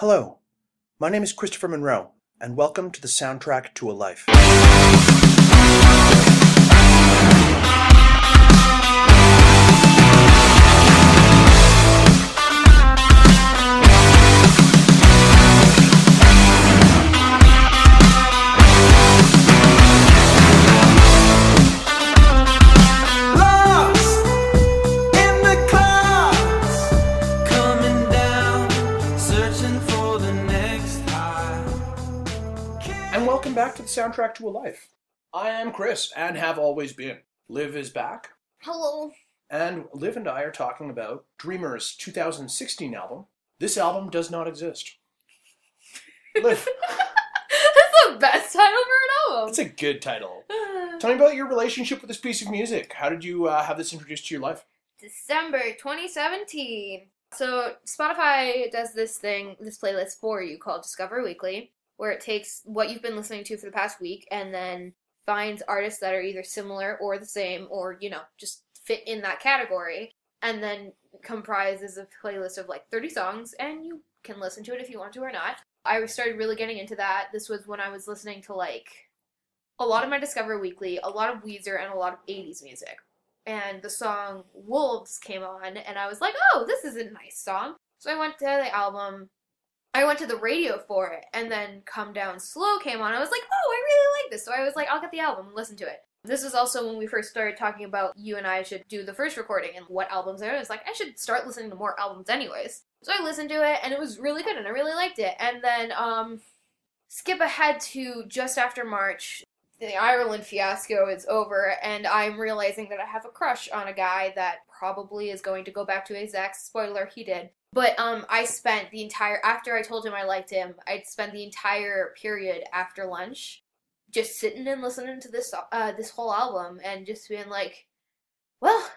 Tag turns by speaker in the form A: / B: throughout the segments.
A: Hello, my name is Christopher Monroe, and welcome to the soundtrack to a life. Back to the soundtrack to a life. I am Chris, and have always been. Liv is back,
B: Hello.
A: and Liv and I are talking about Dreamer's 2016 album. This album does not exist. Liv,
B: That's the best title for an album.
A: that's a good title. Tell me about your relationship with this piece of music. How did you uh, have this introduced to your life?
B: December 2017. So Spotify does this thing, this playlist for you called Discover Weekly, where it takes what you've been listening to for the past week and then finds artists that are either similar or the same or, you know, just fit in that category and then comprises a playlist of like 30 songs and you can listen to it if you want to or not. I started really getting into that. This was when I was listening to like a lot of my Discover Weekly, a lot of Weezer, and a lot of 80s music. And the song Wolves came on, and I was like, oh, this is a nice song. So I went to the album, I went to the radio for it, and then Come Down Slow came on. I was like, oh, I really like this. So I was like, I'll get the album listen to it. This was also when we first started talking about you and I should do the first recording and what albums there. I was like, I should start listening to more albums anyways. So I listened to it and it was really good and I really liked it. And then um skip ahead to just after March. The Ireland fiasco is over and I'm realizing that I have a crush on a guy that probably is going to go back to his ex. Spoiler, he did. But um I spent the entire after I told him I liked him, I'd spent the entire period after lunch just sitting and listening to this uh this whole album and just being like, well,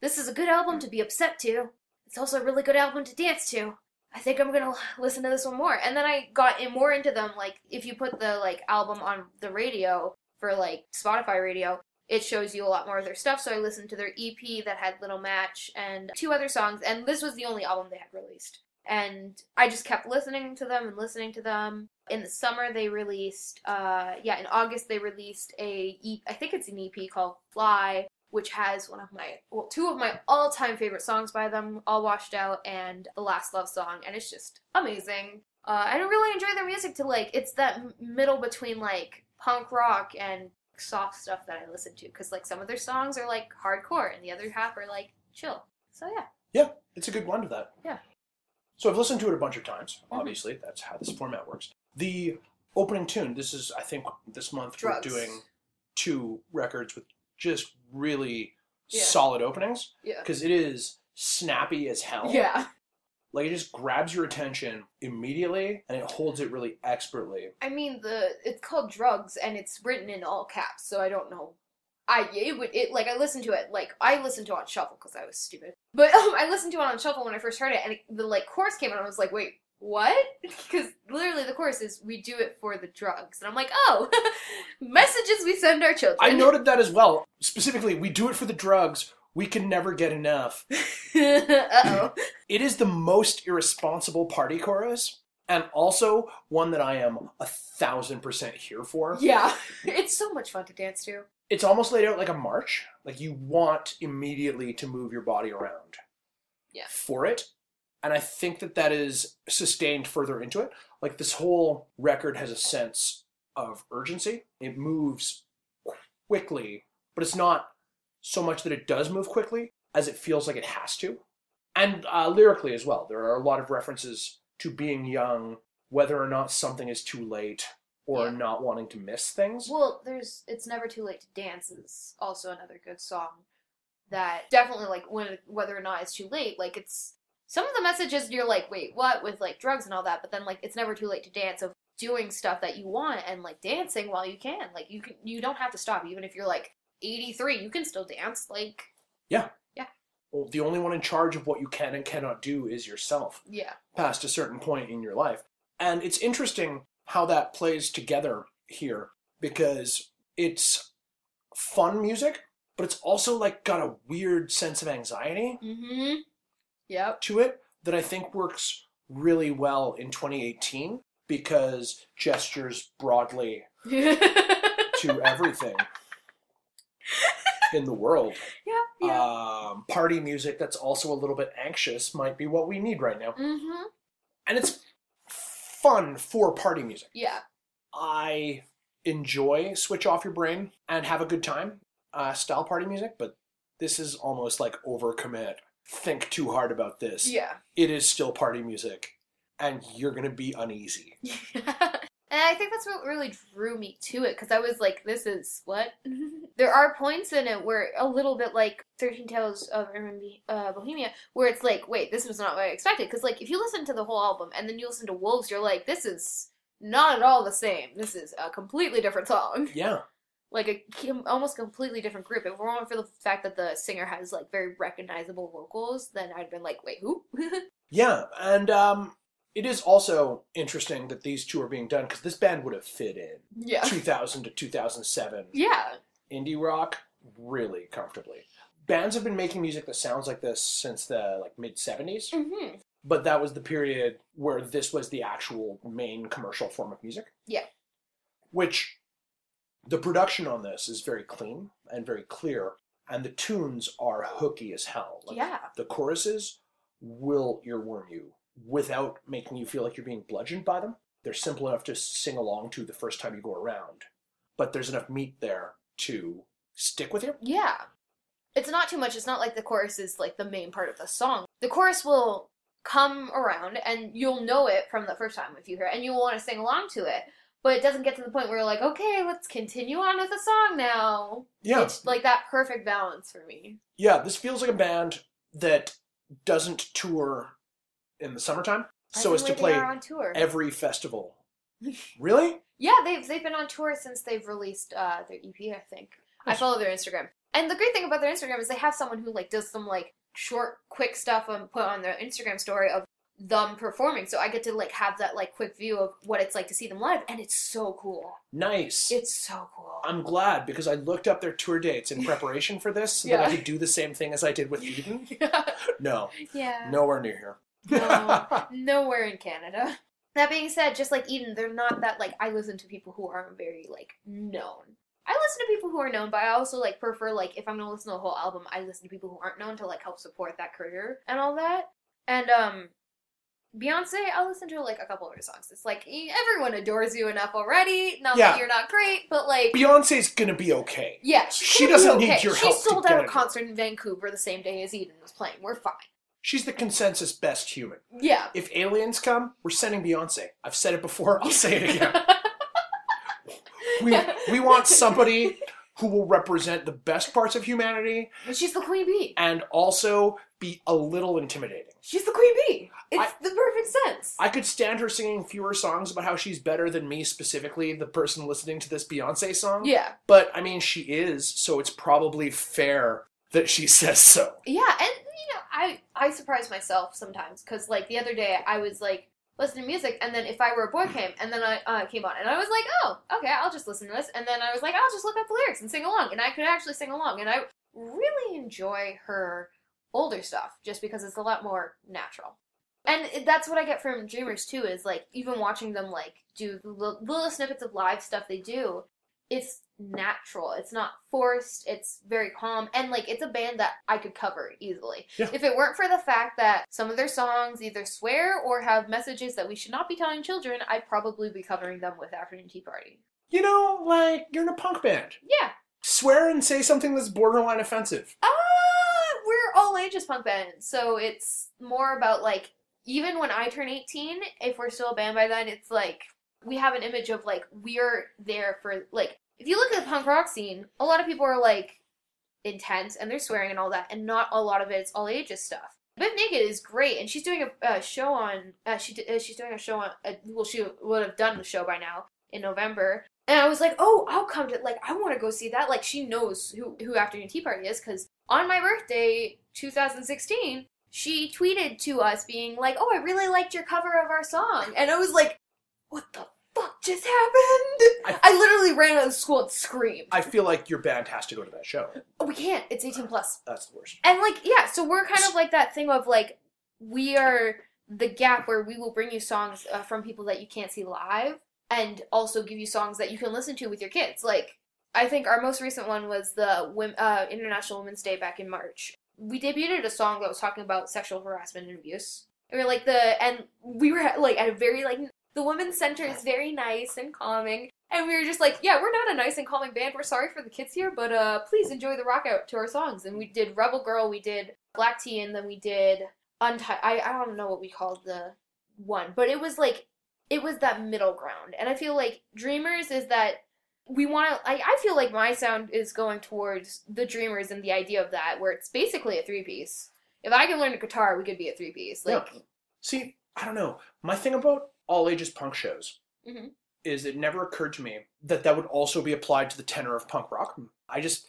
B: this is a good album to be upset to. It's also a really good album to dance to. I think I'm gonna listen to this one more. And then I got in more into them. Like if you put the like album on the radio for like Spotify radio, it shows you a lot more of their stuff. So I listened to their EP that had Little Match and two other songs, and this was the only album they had released. And I just kept listening to them and listening to them. In the summer, they released, uh, yeah, in August they released a, I think it's an EP called Fly, which has one of my, well, two of my all-time favorite songs by them, All Washed Out and The Last Love Song, and it's just amazing. Uh, I really enjoy their music to like, it's that middle between like punk rock and soft stuff that I listen to, because like some of their songs are like hardcore and the other half are like chill. So yeah.
A: Yeah, it's a good blend of that.
B: Yeah.
A: So I've listened to it a bunch of times.
B: Mhm.
A: Obviously, that's how this format works. The opening tune. This is, I think, this month
B: Drugs.
A: we're doing two records with just really
B: Yeah.
A: solid openings
B: Yeah.
A: because it is snappy as hell.
B: Yeah.
A: Like it just grabs your attention immediately and it holds it really expertly.
B: I mean the it's called drugs and it's written in all caps, so I don't know. I it would it like I listened to it like I listened to it on shuffle because I was stupid, but um, I listened to it on shuffle when I first heard it, and it, the like chorus came on, and I was like, wait, what? Because literally the chorus is we do it for the drugs, and I'm like, oh, messages we send our children.
A: I noted that as well. Specifically, we do it for the drugs. We can never get enough.
B: uh oh.
A: It is the most irresponsible party chorus, and also one that I am a thousand percent here for.
B: Yeah, it's so much fun to dance to.
A: It's almost laid out like a march. Like you want immediately to move your body around.
B: Yeah.
A: For it, and I think that that is sustained further into it. Like this whole record has a sense of urgency. It moves quickly, but it's not so much that it does move quickly as it feels like it has to. And uh, lyrically as well, there are a lot of references to being young, whether or not something is too late, or
B: Yeah.
A: not wanting to miss things.
B: Well, there's "It's Never Too Late to Dance" is also another good song that definitely like when whether or not it's too late. Like it's some of the messages you're like, wait, what? With like drugs and all that, but then like it's never too late to dance of doing stuff that you want and like dancing while you can. Like you can, you don't have to stop even if you're like 83, you can still dance. Like yeah. Yeah.
A: Well, the only one in charge of what you can and cannot do is yourself
B: yeah,
A: past a certain point in your life. And it's interesting how that plays together here because it's fun music, but it's also like got a weird sense of anxiety
B: mm-hmm, yep,
A: to it that I think works really well in 2018 because gestures broadly to everything in the world.
B: yeah.
A: Um, party music that's also a little bit anxious might be what we need right now.
B: mm-hmm.
A: And it's fun for party music.
B: Yeah.
A: I enjoy switch off your brain and have a good time uh, style party music, but this is almost like overcommit. Think too hard about this.
B: Yeah.
A: It is still party music, and you're gonna be uneasy.
B: and I think that's what really drew me to it because I was like, this is what? there are points in it where a little bit like 13 Tales of uh, Bohemia, where it's like, wait, this was not what I expected. Because, like, if you listen to the whole album and then you listen to Wolves, you're like, this is not at all the same. This is a completely different song.
A: Yeah,
B: Like, a almost completely different group. If it weren't for the fact that the singer has, like, very recognizable vocals, then I'd been like, wait, who?
A: yeah, and um, it is also interesting that these two are being done because this band would have fit in
B: yeah.
A: 2000 to 2007
B: Yeah.
A: indie rock really comfortably. Bands have been making music that sounds like this since the like mid 70s.
B: hmm
A: but that was the period where this was the actual main commercial form of music.
B: Yeah.
A: Which the production on this is very clean and very clear, and the tunes are hooky as hell. Like,
B: Yeah.
A: The choruses will earworm you without making you feel like you're being bludgeoned by them. They're simple enough to sing along to the first time you go around, but there's enough meat there to stick with you.
B: Yeah. It's not too much. It's not like the chorus is like the main part of the song. The chorus will come around and you'll know it from the first time if you hear it and you'll want to sing along to it. But it doesn't get to the point where you're like, okay, let's continue on with the song now.
A: Yeah.
B: It's like that perfect balance for me.
A: Yeah, this feels like a band that doesn't tour in the summertime so as to play
B: on tour.
A: every festival. really?
B: Yeah, they've they've been on tour since they've released uh, their EP. I think I follow their Instagram, and the great thing about their Instagram is they have someone who like does some like short, quick stuff and put on their Instagram story of them performing. So I get to like have that like quick view of what it's like to see them live, and it's so cool.
A: Nice.
B: It's so cool.
A: I'm glad because I looked up their tour dates in preparation for this so that I could do the same thing as I did with Eden. No,
B: yeah.
A: nowhere near here.
B: No. Nowhere in Canada. That being said, just like Eden, they're not that like I listen to people who aren't very like known. I listen to people who are known, but I also like prefer like if I'm gonna listen to a whole album, I listen to people who aren't known to like help support that career and all that. And um Beyonce, I'll listen to like a couple of her songs. It's like everyone adores you enough already. Not
A: Yeah.
B: that you're not great, but like
A: Beyonce's gonna be okay.
B: yeah,
A: She doesn't need
B: okay.
A: your
B: She
A: help to
B: sold out a concert in Vancouver the same day as Eden was playing. We're fine.
A: She's the consensus best human.
B: Yeah.
A: If aliens come, we're sending Beyonce. I've said it before, I'll say it again. We, we want somebody who will represent the best parts of humanity
B: She's the queen bee.
A: and also be a little intimidating.
B: She's the queen bee. It's
A: I-
B: the perfect sense.
A: I could stand her singing fewer songs about how she's better than me, specifically the person listening to this Beyonce song.
B: yeah.
A: But I mean, she is, so it's probably fair that she says so.
B: Yeah, and I I surprise myself sometimes because like the other day I was like listening to music, and then if I were a boy came, and then I uh, came on, and I was like, oh, okay, I'll just listen to this, and then I was like, I'll just look up the lyrics and sing along, and I could actually sing along, and I really enjoy her older stuff just because it's a lot more natural. And that's what I get from Dreamers too. Is like even watching them like do the little, little snippets of live stuff they do. It's natural. It's not forced. It's very calm, and like it's a band that I could cover easily.
A: Yeah.
B: If it weren't for the fact that some of their songs either swear or have messages that we should not be telling children, I'd probably be covering them with Afternoon Tea Party.
A: You know, like, you're in a punk band.
B: Yeah.
A: Swear and say something that's borderline offensive.
B: Uh, we're all ages punk band, so it's more about like even when I turn 18, if we're still a band by then, it's like we have an image of like we're there for like if you look at the punk rock scene, a lot of people are like intense and they're swearing and all that, and not a lot of it's all ages stuff. Bit Naked is great, and she's doing a, a show on. Uh, she uh, she's doing a show on. Uh, well, she would have done the show by now in November, and I was like, oh, I'll come to like I want to go see that. Like she knows who who Afternoon Tea Party is because on my birthday, 2016, she tweeted to us being like, oh, I really liked your cover of our song, and I was like, what the fuck just happened?
A: I-
B: I, literally ran out of school and screamed.
A: I feel like your band has to go to that show.
B: oh, we can't. It's 18 plus.
A: That's the worst.
B: And like, yeah, so we're kind of like that thing of like, we are the gap where we will bring you songs uh, from people that you can't see live and also give you songs that you can listen to with your kids. Like, I think our most recent one was the uh, International Women's Day back in March. We debuted a song that was talking about sexual harassment and abuse. And we were like the, and we were like at a very like the women's center is very nice and calming, and we were just like, yeah, we're not a nice and calming band. We're sorry for the kids here, but uh, please enjoy the rock out to our songs. And we did Rebel Girl, we did Black Tea, and then we did Untied. I I don't know what we called the one, but it was like it was that middle ground, and I feel like Dreamers is that we want to. I I feel like my sound is going towards the Dreamers and the idea of that, where it's basically a three piece. If I can learn a guitar, we could be a three piece. Like,
A: See, I don't know. My thing about all ages punk shows
B: Mhm.
A: is it never occurred to me that that would also be applied to the tenor of punk rock. I just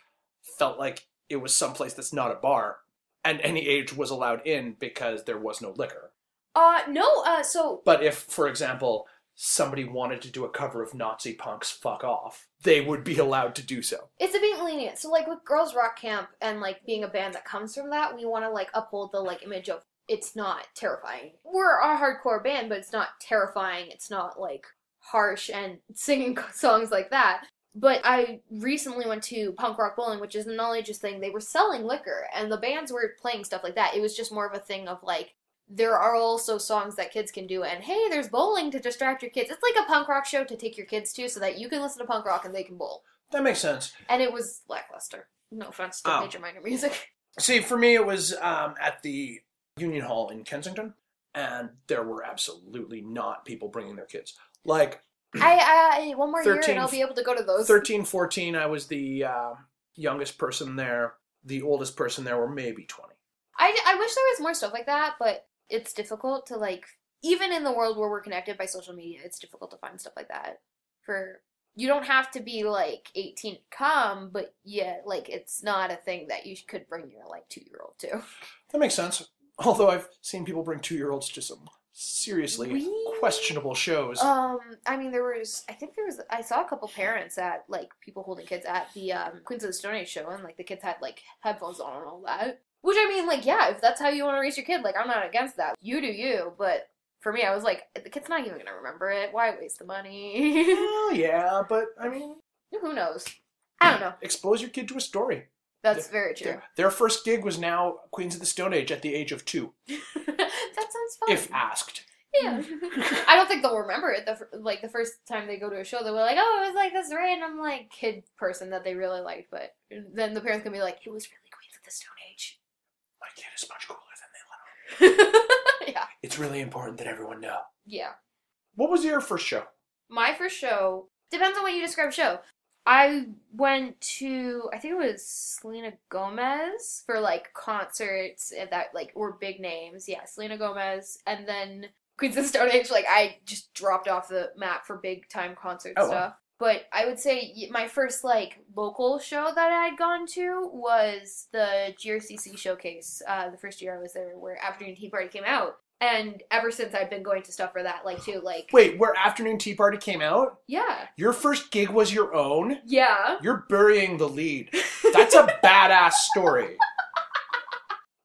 A: felt like it was someplace that's not a bar, and any age was allowed in because there was no liquor.
B: uh, no, uh, so
A: But if, for example, somebody wanted to do a cover of Nazi Punk's "Fuck Off," they would be allowed to do so.
B: it's a bit lenient. So like with Girls Rock Camp and like being a band that comes from that, we want to like uphold the like image of it's not terrifying. We're a hardcore band, but it's not terrifying. It's not like harsh and singing songs like that. But I recently went to Punk Rock Bowling, which is a all ages thing. They were selling liquor, and the bands were playing stuff like that. It was just more of a thing of like there are also songs that kids can do, and hey, there's bowling to distract your kids. It's like a punk rock show to take your kids to, so that you can listen to punk rock and they can bowl.
A: That makes sense.
B: And it was lackluster. No offense to
A: Oh.
B: major minor music.
A: See, for me, it was um, at the Union Hall in Kensington, and there were absolutely not people bringing their kids. Like
B: I, I one more year and I'll be able to go to those.
A: 13, 14, I was the uh, youngest person there. The oldest person there were maybe 20.
B: I, I wish there was more stuff like that, but it's difficult to like even in the world where we're connected by social media, it's difficult to find stuff like that. For you don't have to be like 18 to come, but yeah, like it's not a thing that you could bring your like two year old to.
A: That makes sense. Although I've seen people bring two year olds to some seriously
B: Really?
A: questionable shows.
B: Um, I mean, there was, I think there was, I saw a couple parents at, like, people holding kids at the um, Queens of the Stone Age show, and, like, the kids had, like, headphones on and all that. Which, I mean, like, yeah, if that's how you want to raise your kid, like, I'm not against that. You do you, but for me, I was like, the kid's not even gonna remember it. Why waste the money?
A: well, yeah, but I mean,
B: Who knows? I don't know.
A: expose your kid to a story.
B: That's very true.
A: Their, their first gig was now Queens of the Stone Age at the age of two,
B: that sounds fun.
A: if asked.
B: Yeah. I don't think they'll remember it. The like the first time they go to a show, they'll be like, "Oh, it was like this random like kid person that they really liked," but then the parents can be like, "It was really Queens of the Stone Age."
A: My kid is much cooler than they let on.
B: yeah,
A: It's really important that everyone know.
B: yeah.
A: What was your first show?
B: My first show depends on what you describe show. I went to I think it was Selena Gomez for like concerts that like were big names. Yeah, Selena Gomez, and then Queens of the Stone Age. Like I just dropped off the map for big time concert
A: Oh, wow.
B: stuff. But I would say my first like local show that I had gone to was the GRCC showcase. Uh, the first year I was there, where Afternoon Tea Party came out, and ever since I've been going to stuff for that, like too, like
A: Wait, where Afternoon Tea Party came out?
B: yeah,
A: Your first gig was your own?
B: yeah.
A: You're burying the lead. That's a badass story.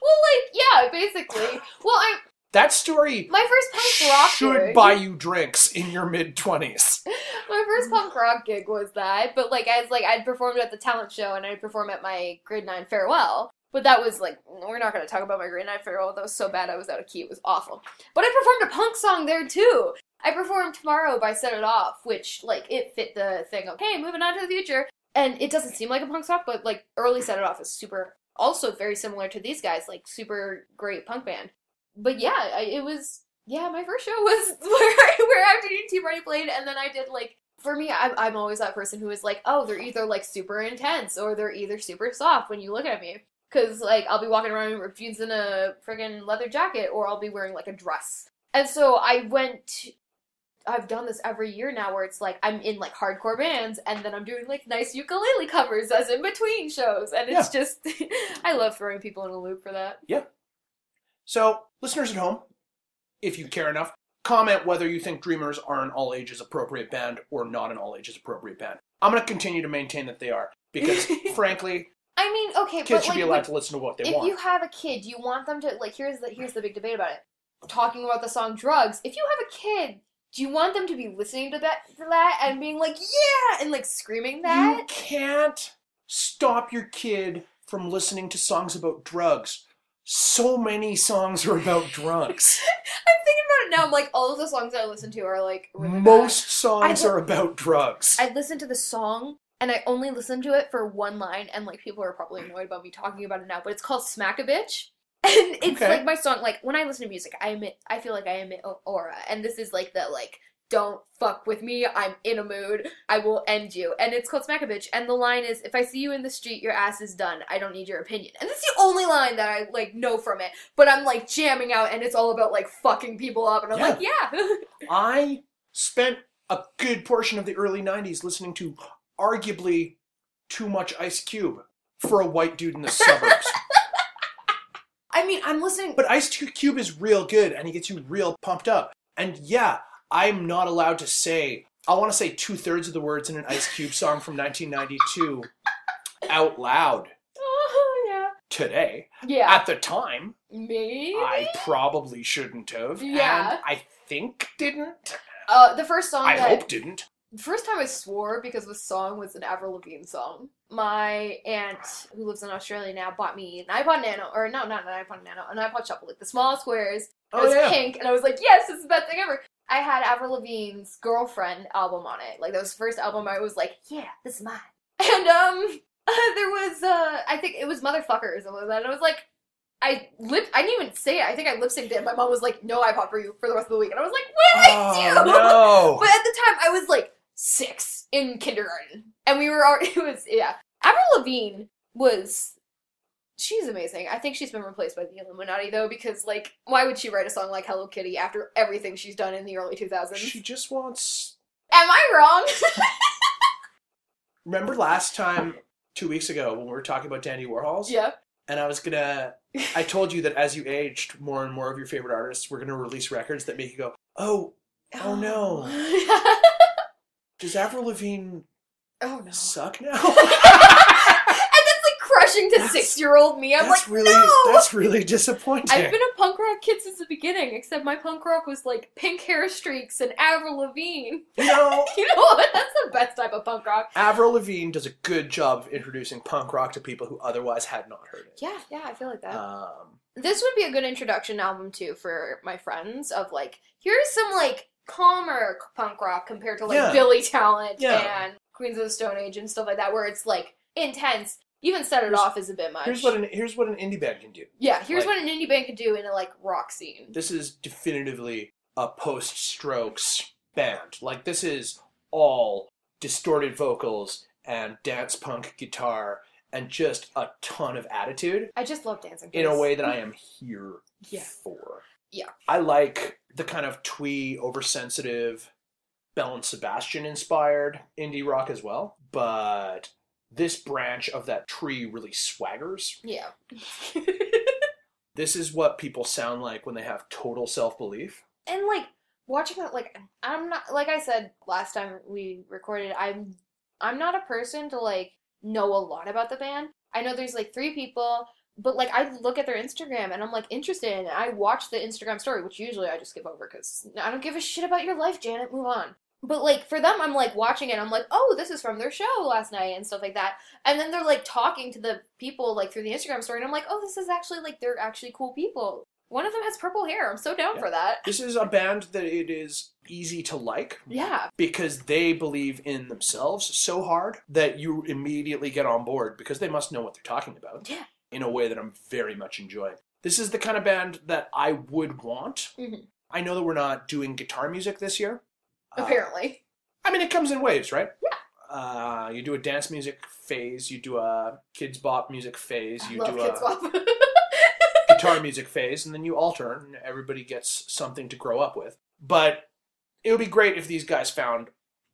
B: Well, like, yeah, basically. Well, I
A: That story
B: my first punk rock
A: should
B: gig,
A: buy you drinks in your mid 20s.
B: my first punk rock gig was that, but like I was like I'd performed at the talent show and I'd perform at my grade nine farewell. But that was like we're not gonna talk about my grade nine farewell. That was so bad I was out of key. It was awful. But I performed a punk song there too. I performed Tomorrow by Set It Off, which like it fit the thing. Okay, moving on to the future. And it doesn't seem like a punk song, but like early Set It Off is super also very similar to these guys, like super great punk band. But yeah, I, it was yeah. My first show was where where Afternoon Tea Party played, and then I did like for me, I'm I'm always that person who is like, oh, they're either like super intense or they're either super soft when you look at me. Cause like I'll be walking around in jeans and a friggin' leather jacket, or I'll be wearing like a dress. And so I went. I've done this every year now, where it's like I'm in like hardcore bands, and then I'm doing like nice ukulele covers as in between shows, and it's just I love throwing people in a loop for that. Yeah.
A: So, listeners at home, if you care enough, comment whether you think Dreamers are an all ages appropriate band or not an all ages appropriate band. I'm going to continue to maintain that they are because, frankly,
B: I mean, okay,
A: kids
B: but
A: should
B: like
A: be allowed to listen to what they
B: if
A: want.
B: If you have a kid, you want them to like. Here's the here's the big debate about it. talking about the song Drugs. If you have a kid, do you want them to be listening to that to that and being like, yeah, and like screaming that?
A: You can't stop your kid from listening to songs about drugs. So many songs are about drugs.
B: I'm thinking about it now. I'm like, all of the songs I listen to are like really bad.
A: Most songs
B: I-
A: are about drugs.
B: I listened to the song and I only listened to it for one line, and like people are probably annoyed about me talking about it now, but it's called "Smack a Bitch," and it's
A: Okay.
B: like my song. Like when I listen to music, I emit, I feel like I emit aura, and this is like the like. Don't fuck with me. I'm in a mood. I will end you. And it's called Smack a Bitch. And the line is, if I see you in the street, your ass is done. I don't need your opinion. And that's the only line that I like know from it. But I'm like jamming out and it's all about like fucking people up. And I'm
A: Yeah.
B: like, yeah.
A: I spent a good portion of the early 90s listening to arguably too much Ice Cube for a white dude in the suburbs.
B: I mean, I'm listening.
A: but Ice Cube is real good and he gets you real pumped up. And yeah, I'm not allowed to say, I want to say two thirds of the words in an Ice Cube song from 1992 out loud
B: Oh, yeah.
A: today.
B: Yeah.
A: At the time,
B: Maybe.
A: I probably shouldn't have.
B: Yeah.
A: And I think didn't.
B: Uh, the first song
A: I
B: that
A: hope didn't.
B: First time I swore because the song was an Avril Lavigne song. My aunt, who lives in Australia now, bought me an iPod Nano, or no, not an iPod Nano, an iPod Shuffle, like the small squares. Oh, It
A: Oh,
B: was
A: yeah.
B: pink, and I was like, yes, this is the best thing ever. I had Avril Lavigne's Girlfriend album on it. Like that was the first album I was like, yeah, this is mine. And um, there was uh, I think it was Motherfucker or something like that. And I was like, I lip, I didn't even say it. I think I lip synced it. My mom was like, no iPod for you for the rest of the week, and I was like, what did I do?
A: Oh, no.
B: But at the time, I was like six in kindergarten, and we were already. It was yeah. Avril Lavigne was. She's amazing. I think she's been replaced by the Illuminati though, because like, why would she write a song like Hello Kitty after everything she's done in the early two thousands?
A: She just wants.
B: Am I wrong?
A: Remember last time, two weeks ago, when we were talking about Dandy Warhols?
B: yeah.
A: And I was gonna. I told you that as you aged, more and more of your favorite artists were gonna release records that make you go, oh, Oh, oh. no.
B: Oh
A: does Avril Lavigne
B: no.
A: suck now?
B: and that's like crushing to six year old me. I'm
A: that's
B: like,
A: really
B: no.
A: that's really disappointing.
B: I've been a punk rock kid since the beginning, except my punk rock was like pink hair streaks and Avril Lavigne.
A: you know,
B: You know what? That's the best type of punk rock.
A: Avril Lavigne does a good job of introducing punk rock to people who otherwise had not heard it.
B: Yeah, yeah, I feel like that.
A: Um,
B: this would be a good introduction album too for my friends of like, here's some like calmer punk rock compared to like
A: Yeah.
B: Billy Talent
A: Yeah.
B: and Queens of the Stone Age and stuff like that, where it's like intense. Even set it
A: Here's-
B: off is a bit much.
A: here's what an here's what an indie band can do.
B: yeah, here's
A: like-
B: what an indie band can do in a like rock scene.
A: This is definitively a post Strokes band. Like this is all distorted vocals and dance punk guitar and just a ton of attitude
B: I just love dancing.
A: in a way that I am here
B: Yeah.
A: for.
B: Yeah.
A: I like the kind of twee, oversensitive, Bell and Sebastian inspired indie rock as well, but this branch of that tree really swaggers.
B: Yeah.
A: This is what people sound like when they have total self belief.
B: and like watching it like i'm not like i said last time we recorded i'm i'm not a person to like know a lot about the band i know there's like three people but like i look at their instagram and i'm like interested and i watch the instagram story which usually i just skip over because i don't give a shit about your life janet. Move on. But like for them i'm like watching it. I'm like oh this is from their show last night and stuff like that. And then they're like talking to the people like through the instagram story and i'm like oh this is actually like they're actually cool people. One of them has purple hair. I'm so down
A: Yeah.
B: for that.
A: This is a band that it is easy to like
B: yeah.
A: because they believe in themselves so hard that you immediately get on board because they must know what they're talking about.
B: Yeah.
A: In a way that I'm very much enjoying. This is the kind of band that I would want.
B: Mhm.
A: I know that we're not doing guitar music this year. Uh,
B: apparently.
A: I mean, it comes in waves, right? Yeah. Uh, you do a dance music phase, you do a kids bop music phase, you
B: Love
A: do
B: Kids
A: a
B: Bop.
A: guitar music phase, and then you alter, and everybody gets something to grow up with. But it would be great if these guys found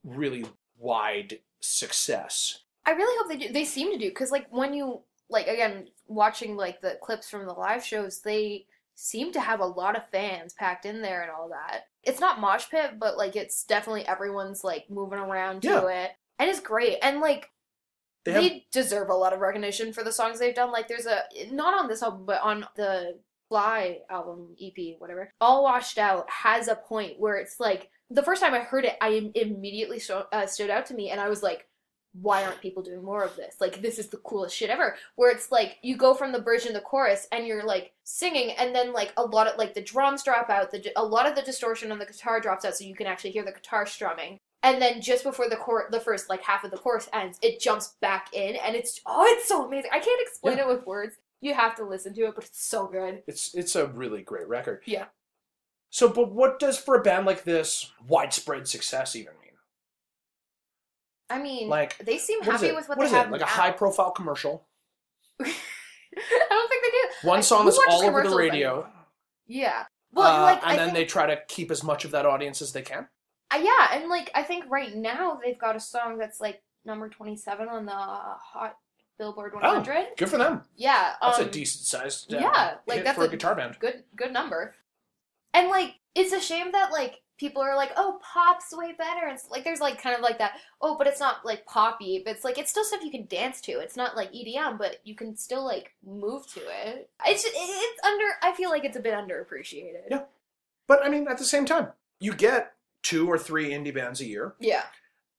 A: really wide success.
B: I really hope they do. They seem to do because, like, when you like again watching like the clips from the live shows, they seem to have a lot of fans packed in there and all that. It's not mosh pit, but like it's definitely everyone's like moving around to
A: Yeah.
B: it, and it's great. And like
A: They
B: they, deserve a lot of recognition for the songs they've done. Like there's a not on this album, but on the Fly album, EP, whatever, All Washed Out has a point where it's like the first time I heard it, I immediately so, uh, stood out to me, and I was like, why aren't people doing more of this? Like, this is the coolest shit ever. Where it's like you go from the bridge and the chorus, and you're like singing, and then like a lot of like the drums drop out, the a lot of the distortion on the guitar drops out, so you can actually hear the guitar strumming. And then just before the cor- the first like half of the chorus ends, it jumps back in, and it's oh, it's so amazing. I can't explain it with words. You have to listen to it, but it's so good.
A: It's it's a really great record.
B: Yeah.
A: So, but what does for a band like this widespread success even?
B: I mean,
A: Like,
B: they seem happy with what,
A: What
B: they
A: is
B: have
A: it? Like a high profile commercial.
B: I don't think they do.
A: One song that's all over the radio.
B: anymore? Yeah. Well,
A: uh,
B: like
A: and
B: I
A: then
B: think,
A: they try to keep as much of that audience as they can.
B: uh, yeah, and like I think right now they've got a song that's like number twenty seven on the Hot Billboard one hundred.
A: Good for them.
B: Yeah,
A: Oh. That's
B: um,
A: a decent sized uh,
B: yeah, like, that's
A: for a
B: a-
A: guitar band.
B: good good number. And like it's a shame that like people are like, oh, pop's way better, and like there's like kind of like that. Oh, but it's not like poppy, but it's like it's still stuff you can dance to. It's not like EDM, but you can still like move to it. It's it, it's under. I feel like it's a bit underappreciated.
A: Yeah. But I mean, at the same time, you get two or three indie bands a year
B: Yeah.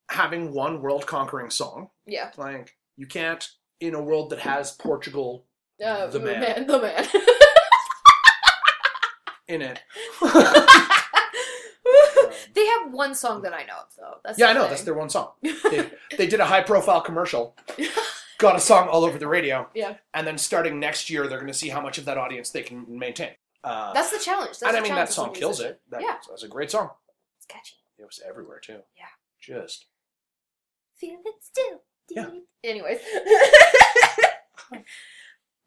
A: having one world conquering song.
B: Yeah.
A: Like, you can't, in a world that has Portugal
B: Uh,
A: The man.
B: The man.
A: in it.
B: one song that I know of, though. That's
A: yeah, I know.
B: thing.
A: That's their one song. They, they did a high profile commercial, got a song all over the radio.
B: Yeah.
A: And then starting next year, they're going to see how much of that audience they can maintain. Uh,
B: That's the challenge. That's
A: and
B: the
A: I mean, that song kills it. That,
B: Yeah.
A: That's a great song.
B: It's catchy.
A: It was everywhere, too.
B: Yeah.
A: Just.
B: Feel it still.
A: Yeah.
B: Anyways.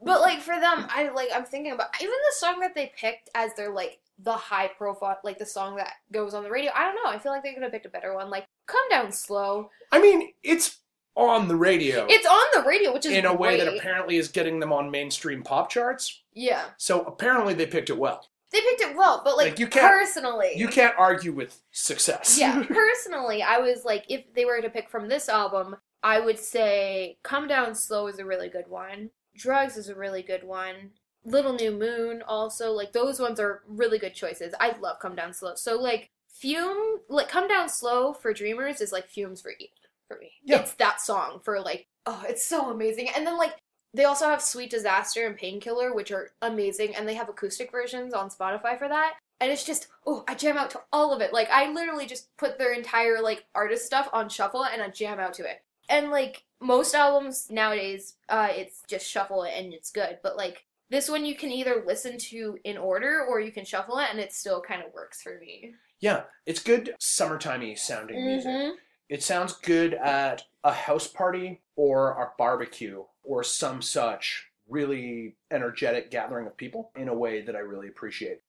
B: but like for them, I like I'm thinking about even the song that they picked as their like the high profile like the song that goes on the radio. I don't know. I feel like they could have picked a better one. Like Come Down Slow.
A: I mean, it's on the radio
B: It's on the radio, which is
A: in a way that apparently is getting them on mainstream pop charts.
B: Yeah.
A: So apparently they picked it well.
B: They picked it well, but like,
A: Like, you can't-
B: personally
A: You can't argue with success.
B: yeah, personally, I was like, if they were to pick from this album, I would say Come Down Slow is a really good one. Drugs is a really good one. Little New Moon also, like those ones are really good choices. I love Come Down Slow. So like Fume, like Come Down Slow for Dreamers is like Fumes for E for me.
A: Yeah.
B: It's that song for like, oh, it's so amazing. And then like they also have Sweet Disaster and Painkiller, which are amazing, and they have acoustic versions on Spotify for that. And it's just, oh, I jam out to all of it. Like, I literally just put their entire, like, artist stuff on shuffle and I jam out to it. And, like, most albums nowadays, uh, it's just shuffle it and it's good. But, like, this one you can either listen to in order or you can shuffle it and it still kind of works for me.
A: Yeah, it's good summertimey sounding music.
B: Mhm.
A: It sounds good at a house party or a barbecue or some such really energetic gathering of people in a way that I really appreciate.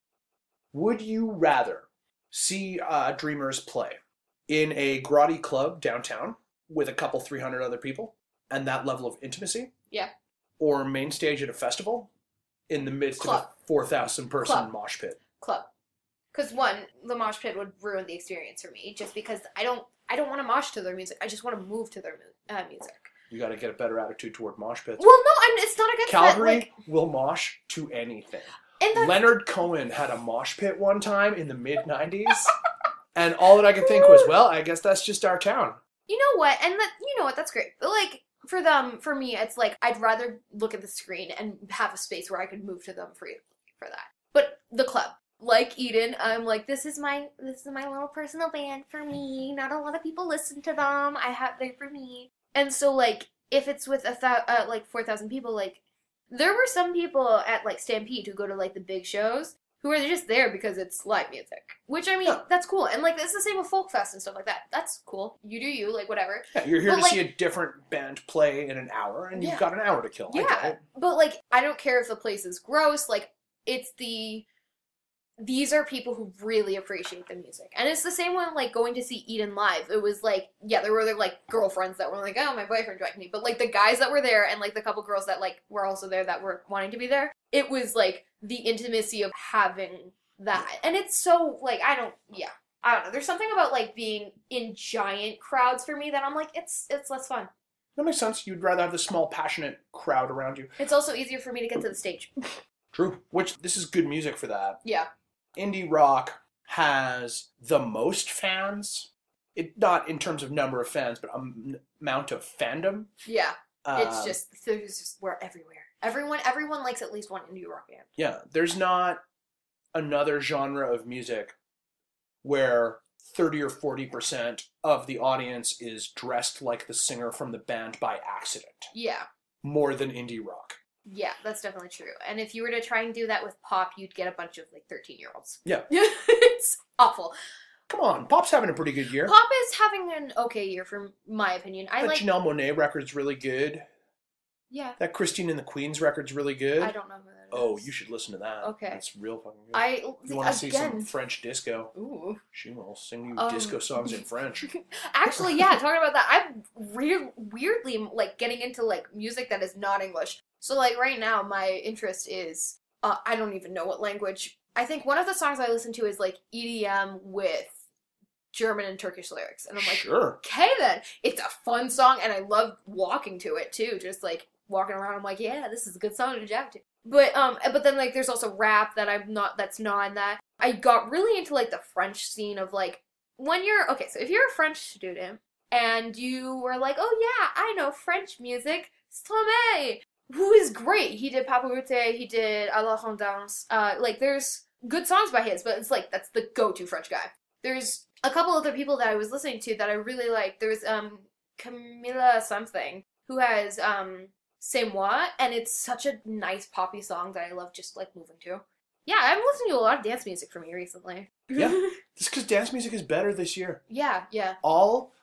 A: Would you rather see uh, Dreamers play in a grotty club downtown with a couple 300 other people and that level of intimacy?
B: Yeah.
A: Or main stage at a festival in the midst
B: Club.
A: of a 4,000 person
B: Club.
A: mosh pit?
B: Club. Because one, the mosh pit would ruin the experience for me just because I don't. I don't want to mosh to their music. I just want to move to their mu- uh, music.
A: You got to get a better attitude toward mosh pits.
B: Well, no, I'm, it's not against
A: Calgary
B: that. Like,
A: will mosh to anything.
B: and
A: Leonard Cohen had a mosh pit one time in the mid 90s. and all that I could think was, well, I guess that's just our town.
B: You know what? And that you know what? That's great. But like for them, for me, it's like I'd rather look at the screen and have a space where I could move to them freely for that. But the club, like Eden, I'm like this is my this is my little personal band for me. Not a lot of people listen to them. I have they for me. And so like if it's with a thou- uh, like four thousand people, like there were some people at like Stampede who go to like the big shows who are just there because it's live music. Which I mean,
A: Yeah.
B: that's cool. And like it's the same with folk fest and stuff like that. That's cool. You do you, like whatever.
A: Yeah, you're here
B: But,
A: to
B: like-
A: see a different band play in an hour, and
B: Yeah.
A: you've got an hour to kill. I get
B: Yeah.
A: it.
B: But like I don't care if the place is gross, like it's the these are people who really appreciate the music. And it's the same one like going to see Eden live. It was like yeah, there were their like girlfriends that were like, Oh, my boyfriend dragged me. But like the guys that were there and like the couple girls that like were also there that were wanting to be there, it was like the intimacy of having that. And it's so like I don't yeah. I don't know. There's something about like being in giant crowds for me that I'm like, it's it's less fun.
A: That makes sense. You'd rather have the small, passionate crowd around you.
B: It's also easier for me to get to the stage.
A: True. Which this is good music for that.
B: Yeah.
A: Indie rock has the most fans. It not in terms of number of fans, but am- amount of fandom.
B: Yeah. It's
A: Um,
B: just it's just we're everywhere. Everyone everyone likes at least one indie rock band.
A: yeah. There's not another genre of music where thirty or forty percent of the audience is dressed like the singer from the band by accident,
B: Yeah.
A: more than indie rock.
B: Yeah, that's definitely true. And if you were to try and do that with pop, you'd get a bunch of like 13 year olds.
A: Yeah.
B: it's awful.
A: Come on, Pop's having a pretty good year.
B: Pop is having an okay year, from my opinion. I
A: that
B: like.
A: Janelle Monae record's really good.
B: Yeah.
A: That Christine and the Queens record's really good.
B: I don't know who that is.
A: Oh, you should listen to that.
B: Okay.
A: It's real fucking good.
B: I.
A: you want to see some French disco,
B: Ooh.
A: she will sing you
B: Um,
A: disco songs in French.
B: Actually, yeah, talking about that, I'm re- weirdly like getting into like music that is not English. So like right now, my interest is uh, I don't even know what language. I think one of the songs I listen to is like EDM with German and Turkish lyrics, and I'm like,
A: sure.
B: okay then, it's a fun song, and I love walking to it too. Just like walking around, I'm like, yeah, this is a good song to jam to. But um, but then like there's also rap that I'm not that's not in that. I got really into like the French scene of like when you're okay. So if you're a French student and you were like, oh yeah, I know French music, Stromae, who is great. He did Papaoutai, he did Alors on danse. Uh, like there's good songs by his, but it's like that's the go-to French guy. There's a couple other people that I was listening to that I really like. There's um Camilla something who has um C'est Moi, and it's such a nice poppy song that I love just like moving to. Yeah, I'm listening to a lot of dance music from you recently.
A: Yeah. Just because dance music is better this year.
B: yeah, yeah.
A: All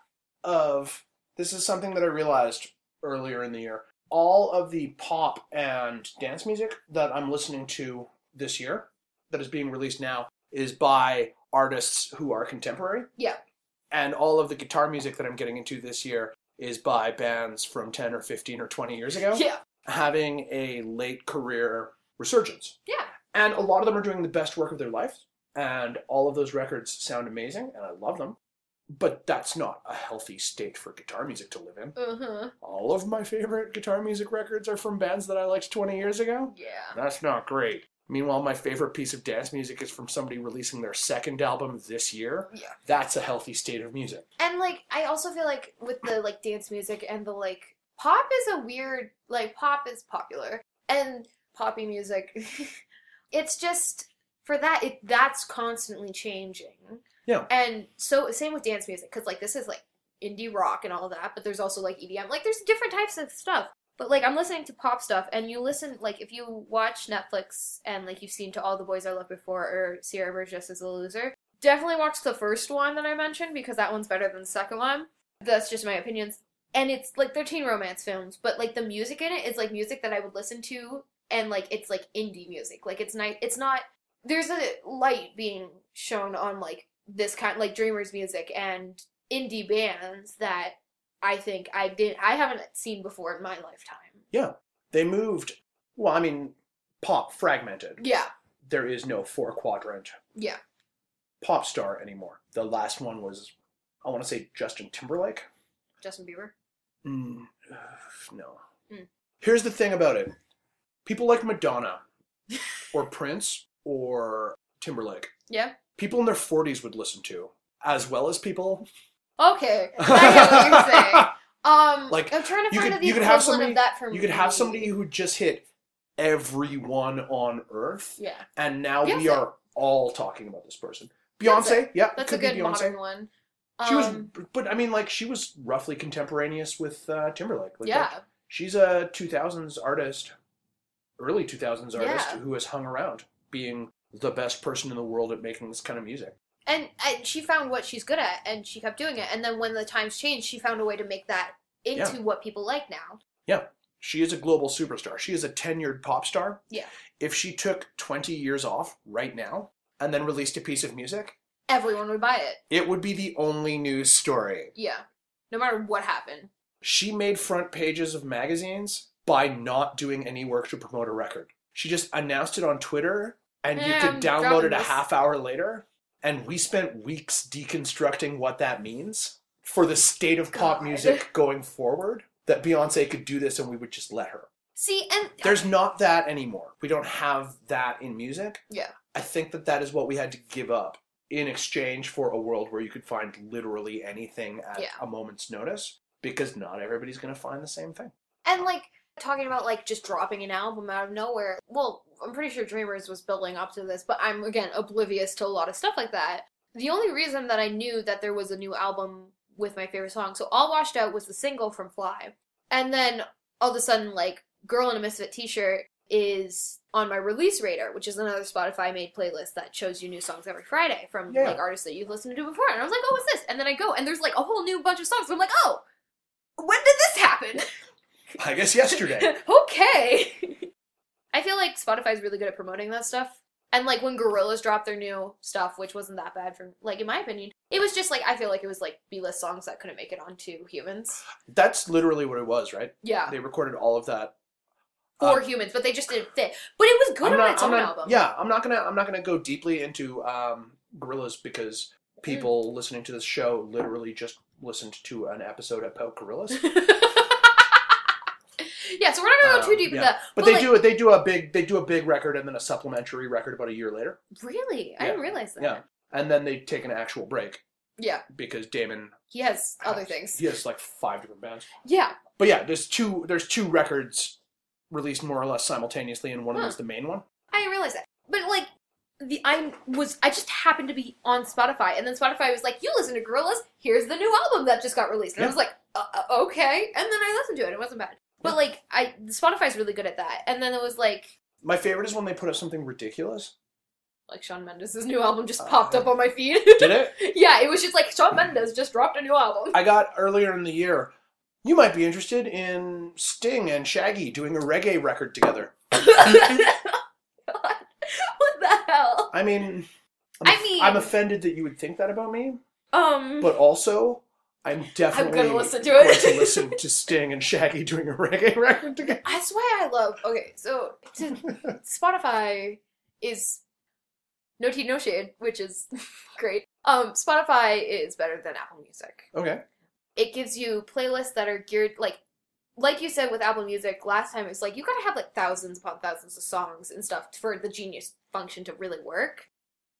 A: of this is something that I realized earlier in the year. All of the pop and dance music that I'm listening to this year, that is being released now, is by artists who are contemporary.
B: Yeah.
A: And all of the guitar music that I'm getting into this year is by bands from 10 or 15 or 20 years ago.
B: Yeah.
A: having a late career resurgence.
B: Yeah.
A: And a lot of them are doing the best work of their life, and all of those records sound amazing, and I love them. But that's not a healthy state for guitar music to live in.
B: Uh-huh.
A: All of my favorite guitar music records are from bands that I liked 20 years ago.
B: Yeah.
A: That's not great. Meanwhile, my favorite piece of dance music is from somebody releasing their second album this year.
B: Yeah.
A: That's a healthy state of music.
B: And like I also feel like with the like dance music and the like pop is a weird like pop is popular and poppy music it's just for that it that's constantly changing.
A: Yeah.
B: And so same with dance music cuz like this is like indie rock and all that, but there's also like EDM. Like there's different types of stuff. But like I'm listening to pop stuff and you listen like if you watch Netflix and like you've seen to all the boys I loved before or Sierra Burgess is a loser, definitely watch the first one that I mentioned because that one's better than the second one. That's just my opinions. And it's like they're teen romance films, but like the music in it is like music that I would listen to and like it's like indie music. Like it's nice it's not there's a light being shown on like this kind like dreamers music and indie bands that I think I did I haven't seen before in my lifetime. Yeah.
A: They moved, well, I mean, pop fragmented.
B: Yeah.
A: There is no four quadrant
B: Yeah.
A: pop star anymore. The last one was, I want to say Justin Timberlake.
B: Justin Bieber.
A: Mm, no.
B: Mm.
A: Here's the thing about it people like Madonna or Prince or Timberlake,
B: Yeah.
A: People in their 40s would listen to, as well as people.
B: Okay. I get what you're saying. Um
A: Like,
B: I'm trying to
A: you
B: find
A: could-
B: the
A: you could have somebody-
B: of that for
A: You could
B: me.
A: have somebody who just hit everyone on earth,
B: Yeah.
A: and now we are all talking about this person. Beyonce, yeah,
B: That's a good
A: Beyonce.
B: modern one.
A: She was,
B: Um,
A: but I mean, like she was roughly contemporaneous with uh, Timberlake. Like,
B: yeah.
A: she's a 2000s artist, early 2000s artist
B: Yeah.
A: who has hung around being the best person in the world at making this kind of music.
B: And, and she found what she's good at and she kept doing it. And then when the times changed, she found a way to make that into what people like now. Yeah.
A: She is a global superstar. She is a tenured pop star.
B: Yeah.
A: If she took 20 years off right now and then released a piece of music,
B: Everyone would buy it.
A: it would be the only news story.
B: Yeah. No matter what happened.
A: She made front pages of magazines by not doing any work to promote a record. She just announced it on Twitter and you could download it a half hour later. And we spent weeks deconstructing what that means for the state of pop
B: God.
A: music going forward. That Beyonce could do this and we would just let her.
B: See, and
A: There's not that anymore. We don't have that in music.
B: Yeah.
A: I think that that is what we had to give up in exchange for a world where you could find literally anything at
B: Yeah.
A: a moment's notice because not everybody's going to find the same thing.
B: And like talking about like just dropping an album out of nowhere. Well, I'm pretty sure Dreamers was building up to this, but I'm again oblivious to a lot of stuff like that. The only reason that I knew that there was a new album with my favorite song, so All Washed Out was the single from Fly. And then all of a sudden like Girl in a Misfit t-shirt is on my release radar, which is another Spotify made playlist that shows you new songs every Friday from
A: Yeah.
B: like artists that you've listened to before. And I was like, "Oh, what's this?" And then I go and there's like a whole new bunch of songs. I'm like, "Oh, when did this happen?"
A: I guess yesterday.
B: okay. I feel like Spotify's really good at promoting that stuff. And like when Gorillaz dropped their new stuff, which wasn't that bad for like in my opinion, it was just like I feel like it was like B list songs that couldn't make it onto Humanz.
A: That's literally what it was, right?
B: Yeah.
A: They recorded all of that.
B: For
A: Uh,
B: Humanz, but they just didn't fit. But it was good
A: I'm
B: on
A: not,
B: its
A: I'm
B: own
A: not-
B: album.
A: Yeah, I'm not gonna. I'm not gonna go deeply into um, Gorillaz because people
B: Mm.
A: listening to this show literally just listened to an episode about Gorillaz.
B: yeah, so we're not gonna go too
A: Um,
B: deep into
A: yeah.
B: that.
A: But they
B: like,
A: do. They do a big. They do a big record and then a supplementary record about a year later,
B: Really? I didn't realize that.
A: Yeah. and then they take an actual break
B: Yeah.
A: because Damon
B: He has other things.
A: He has like five different bands.
B: Yeah.
A: But yeah, there's two. There's two records released more or less simultaneously, and one of them
B: Huh.
A: the main one.
B: I didn't realize that. But like the I was I just happened to be on Spotify and then Spotify was like, "You listen to Gorillaz? Here's the new album that just got released." And I was like, uh, uh, "Okay." And then I listened to it. It wasn't bad. But like I Spotify's really good at that. And then it was like
A: My favorite is when they put up something ridiculous.
B: like Shawn Mendes' new album just
A: Uh,
B: popped up on my feed.
A: Did it?
B: yeah, it was just like Shawn Mendes just dropped a new album.
A: I got earlier in the year. You might be interested in Sting and Shaggy doing a reggae record together.
B: What the hell?
A: I mean, I'm,
B: I mean-
A: I'm offended that you would think that about me,
B: Um
A: but also, I'm definitely
B: gonna listen to it.
A: going to listen to Sting and Shaggy doing a reggae record together.
B: That's why I love. Okay, so to, Spotify is no tea, no shade, which is great. Um, Spotify is better than Apple Music.
A: Okay.
B: It gives you playlists that are geared like, like you said with Apple Music last time. It's like you gotta have like thousands upon thousands of songs and stuff for the Genius function to really work.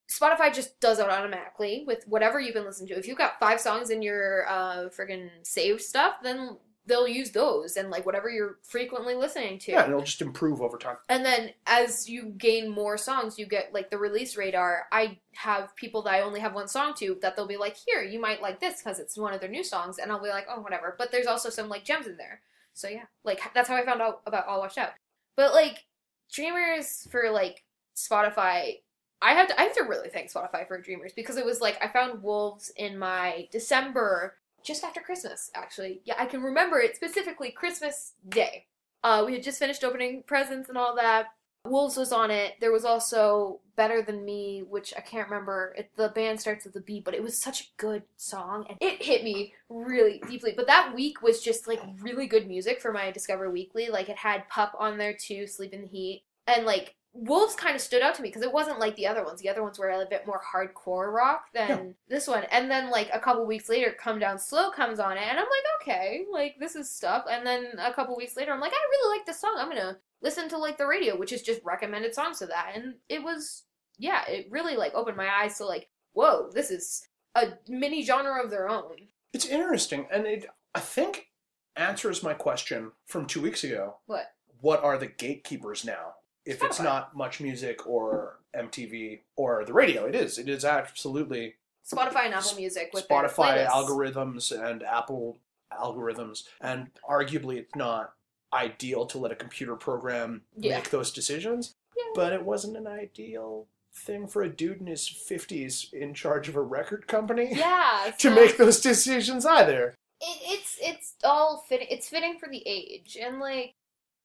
B: Spotify just does it automatically with whatever you've been listening to. If you've got five songs in your uh friggin' saved stuff, then they'll use those and like whatever you're frequently listening to.
A: Yeah, and it'll just improve over time.
B: And then as you gain more songs, you get like the release radar. I have people that I only have one song to that they'll be like, here, you might like this because it's one of their new songs. And I'll be like, oh, whatever. But there's also some like gems in there. So yeah, like that's how I found out about All Washed Out. But like Dreamers for like Spotify, I have to, I have to really thank Spotify for Dreamers because it was like I found Wolves in my December just after Christmas actually. Yeah, I can remember it specifically Christmas Day. Uh, we had just finished opening presents and all that. Wolves was on it. There was also Better Than Me, which I can't remember. It, the band starts with a B, but it was such a good song and it hit me really deeply. But that week was just like really good music for my Discover Weekly. Like it had Pup on there too, Sleep in the Heat. And like Wolves kind of stood out to me because it wasn't like the other ones. The other ones were a bit more hardcore rock than this one. And then like a couple weeks later, Come Down Slow comes on it, and I'm like, okay, like this is stuff. And then a couple weeks later, I'm like, I really like this song. I'm gonna listen to like the radio, which is just recommended songs to that. And it was, yeah, it really like opened my eyes to like, whoa, this is a mini genre of their own.
A: It's interesting, and it I think answers my question from two weeks ago.
B: What?
A: What are the gatekeepers now? If it's not Much Music or MTV or the radio, it is. It is absolutely
B: Spotify and Apple Music with their
A: Spotify
B: playlists.
A: algorithms and Apple algorithms, and arguably it's not ideal to let a computer program
B: Yeah.
A: make those decisions.
B: Yeah.
A: But it wasn't an ideal thing for a dude in his fifties in charge of a record company
B: Yeah,
A: to
B: so-
A: make those decisions either.
B: it, it's it's all fitting. It's fitting for the age, and like,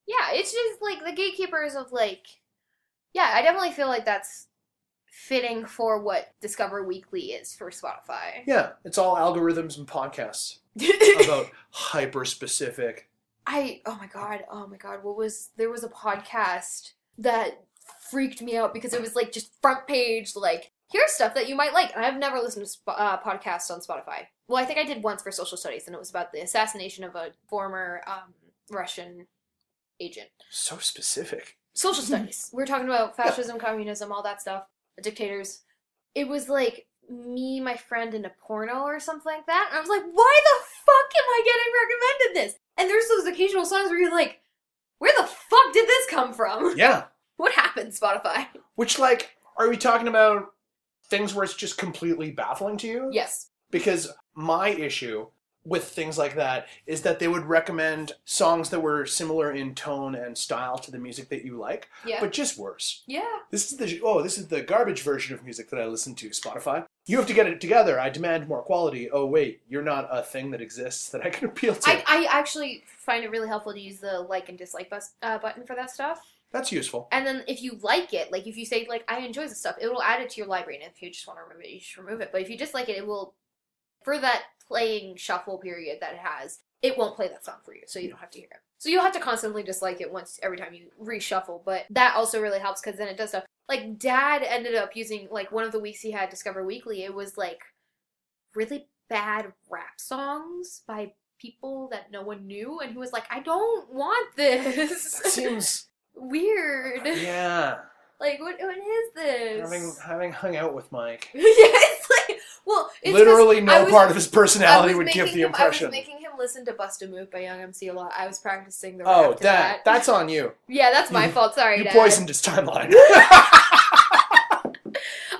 B: yeah, it's just like the gatekeepers of like, yeah, I definitely feel like that's fitting for what Discover Weekly is for Spotify.
A: Yeah, it's all algorithms and podcasts about hyper specific.
B: I oh my god, oh my god, what was there was a podcast that freaked me out because it was like just front page like here's stuff that you might like. And I've never listened to sp- uh, podcasts on Spotify. Well, I think I did once for social studies, and it was about the assassination of a former um, Russian agent.
A: So specific.
B: Social hmm. studies. We're talking about fascism, communism, all that stuff, dictators. It was like me, my friend, in a porno or something like that. And I was like, why the fuck am I getting recommended this? And there's those occasional songs where you're like, where the fuck did this come from?
A: Yeah.
B: What happened, Spotify?
A: Which, like, are we talking about things where it's just completely baffling to you?
B: Yes.
A: Because my issue with things like that is that they would recommend songs that were similar in tone and style to the music that you like,
B: Yeah.
A: but just worse.
B: yeah.
A: This is the oh, this is the garbage version of music that I listen to. Spotify. You have to get it together. I demand more quality. Oh wait, you're not a thing that exists that I can appeal to.
B: I, I actually find it really helpful to use the like and dislike bus, uh, button for that stuff.
A: That's useful.
B: And then if you like it, like if you say like I enjoy this stuff, it will add it to your library. And if you just want to remove it, you should remove it. But if you dislike it, it will for that playing shuffle period that it has, it won't play that song for you, so you don't have to hear it. So you'll have to constantly dislike it once every time you reshuffle. But that also really helps because then it does stuff. Like Dad ended up using like one of the weeks he had Discover Weekly. It was like really bad rap songs by people that no one knew, and he was like, I don't want this.
A: That seems
B: weird.
A: yeah.
B: Like what? What is this?
A: Having having hung out with Mike,
B: yeah, like well,
A: literally no
B: was-
A: part of his personality would give the
B: him-
A: impression.
B: I was making him listen to "Bust a Move" by Young MC a lot. I was practicing the.
A: Oh,
B: to
A: that that's on you.
B: Yeah, that's my
A: You-
B: fault. Sorry,
A: You
B: Dad.
A: poisoned his timeline.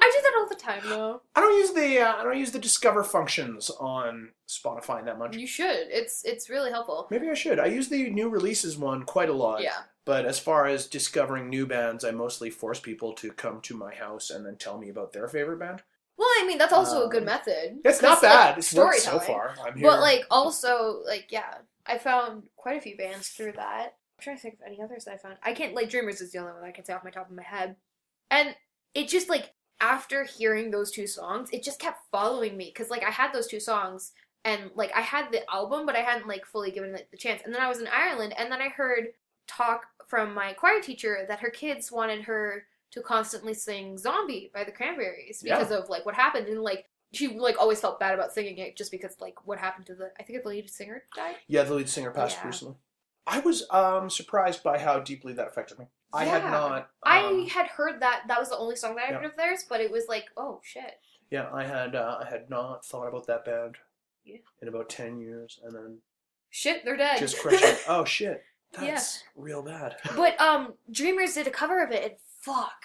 B: I do that all the time, though.
A: I don't use the uh, I don't use the discover functions on Spotify that much.
B: You should. It's it's really helpful.
A: Maybe I should. I use the new releases one quite a lot.
B: Yeah.
A: But as far as discovering new bands, I mostly force people to come to my house and then tell me about their favorite band.
B: Well, I mean, that's also a good
A: Um,
B: method.
A: It's not
B: 'Cause, like,
A: bad. It's worked so far. I'm here.
B: But like also like yeah, I found quite a few bands through that. I'm trying to think of any others that I found. I can't like Dreamers is the only one I can say off my top of my head. And it just like after hearing those two songs, it just kept following me because like I had those two songs and like I had the album, but I hadn't like fully given it the chance. And then I was in Ireland, and then I heard talk from my choir teacher that her kids wanted her to constantly sing "Zombie" by the Cranberries
A: Yeah.
B: because of like what happened, and like she like always felt bad about singing it just because like what happened to the I think the lead singer died.
A: yeah, the lead singer passed
B: Yeah.
A: recently. I was um surprised by how deeply that affected me. I had
B: Yeah.
A: not.
B: I
A: um,
B: had heard that that was the only song that I
A: Yeah.
B: heard of theirs, but it was like oh shit.
A: Yeah, I had uh, I had not thought about that band
B: Yeah.
A: in about ten years, and then
B: Shit, they're dead.
A: just questioned. oh shit,
B: Yeah.
A: that's real bad.
B: but um, Dreamers did a cover of it, fuck,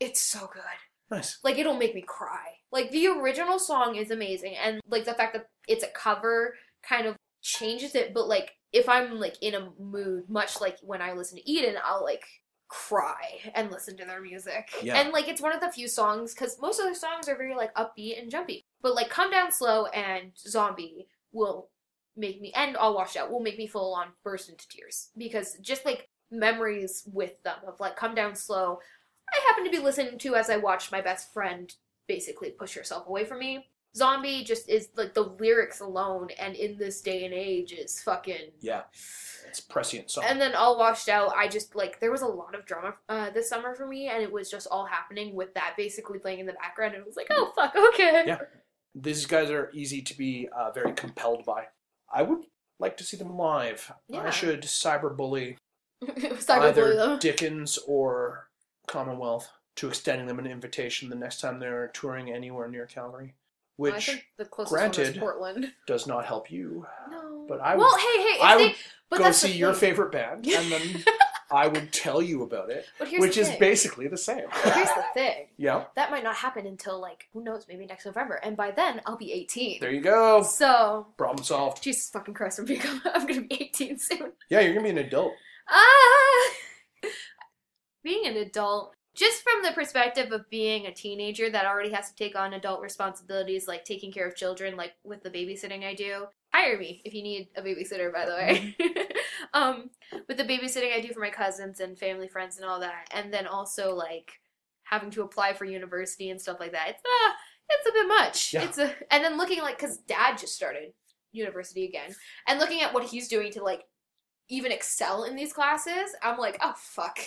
B: it's so good.
A: nice.
B: Like it'll make me cry. Like the original song is amazing, and like the fact that it's a cover kind of changes it. But like if I'm like in a mood, much like when I listen to Eden, I'll like cry and listen to their music.
A: Yeah.
B: And like it's one of the few songs because most of their songs are very like upbeat and jumpy. But like Come Down Slow and Zombie will make me and All Washed Out will make me full on burst into tears because just like memories with them of like Come Down Slow. I happen to be listening to as I watched my best friend basically push herself away from me. Zombie just is like the lyrics alone, and in this day and age is fucking.
A: Yeah, it's prescient song.
B: And then all washed out, I just like there was a lot of drama uh, this summer for me, and it was just all happening with that basically playing in the background, and it was like, oh fuck, okay.
A: Yeah. These guys are easy to be uh, very compelled by. I would like to see them live.
B: Yeah.
A: I should cyberbully
B: Cyberbully
A: either. Dickens or Commonwealth to extending them an invitation the next time they're touring anywhere near Calgary,
B: I
A: which
B: think the closest one
A: granted,
B: Portland.
A: does not help you.
B: No,
A: But I would-
B: well, hey, hey,
A: I
B: they,
A: would Go see your favorite band, and then I would tell you about it,
B: But here's
A: which is
B: thing.
A: basically the same.
B: But here's the thing.
A: yeah,
B: That might not happen until like who knows, maybe next November, and by then I'll be 18.
A: there you go.
B: So
A: Problem solved.
B: Jesus fucking Christ, I'm gonna be 18 soon.
A: Yeah, you're gonna be an adult.
B: Ah! Being an adult, just from the perspective of being a teenager that already has to take on adult responsibilities like taking care of children, like with the babysitting I do. Hire me if you need a babysitter, by the way. um, with the babysitting I do for my cousins and family friends and all that, and then also like having to apply for university and stuff like that. It's uh, it's a bit much.
A: Yeah.
B: It's a and then looking like because dad just started university again, and looking at what he's doing to like even excel in these classes, I'm like, oh fuck.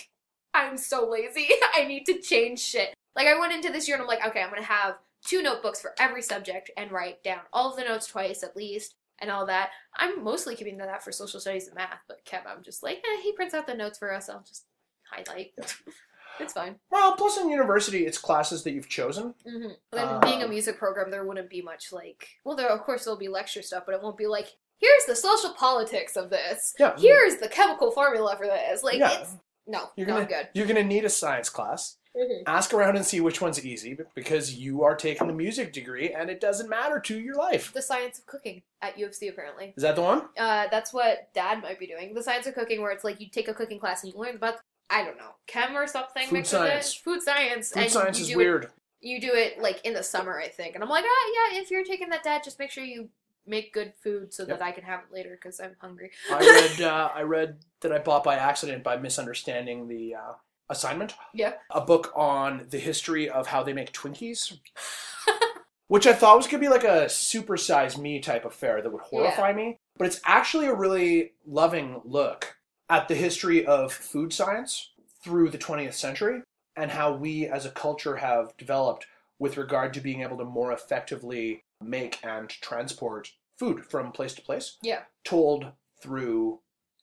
B: I'm so lazy. I need to change shit. Like I went into this year and I'm like, okay, I'm gonna have two notebooks for every subject and write down all of the notes twice at least. and all that. I'm mostly keeping to that for social studies and math, but Kev, I'm just like, eh, he prints out the notes for us. I'll just highlight. it's fine.
A: Well, plus in university, it's classes that you've chosen.
B: hmm Then being a
A: Um,
B: music program, there wouldn't be much like. Well, there of course there'll be lecture stuff, but it won't be like. Here's the social politics of this.
A: Yeah.
B: Here's the chemical formula for this. Like
A: Yeah.
B: it's no,
A: You're gonna
B: good.
A: you're gonna need a science class.
B: Mhm.
A: Ask around and see which one's easy because you are taking the music degree and it doesn't matter to your life.
B: The science of cooking at U of C apparently.
A: Is that the one?
B: Uh, that's what Dad might be doing. The science of cooking, where it's like you take a cooking class and you learn about I don't know chem or something.
A: Food
B: mixed with it.
A: science.
B: Food science.
A: Food science is weird.
B: It, you do it like in the summer, I think. And I'm like, ah, yeah. If you're taking that, Dad, just make sure you make good food so
A: Yep.
B: that I can have it later because I'm hungry.
A: I read uh, I read that I bought by accident by misunderstanding the uh, assignment.
B: Yeah.
A: A book on the history of how they make Twinkies. Which I thought was gonna be like a supersize me type affair that would horrify me. But it's actually a really loving look at the history of food science through the 20th century and how we as a culture have developed with regard to being able to more effectively make and transport food from place to place
B: Yeah.
A: told through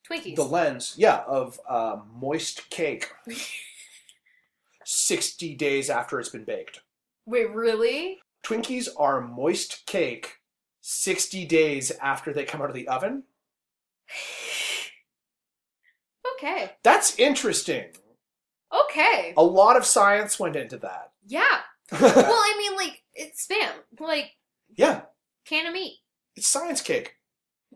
B: Twinkies.
A: the lens, yeah, of uh, moist cake. 60 days after it's been baked.
B: Wait, really?
A: Twinkies are moist cake 60 days after they come out of the oven.
B: Okay.
A: That's interesting.
B: Okay.
A: A lot of science went into that.
B: Yeah. Well, I mean, like it's spam, like
A: yeah,
B: can of meat.
A: it's science cake.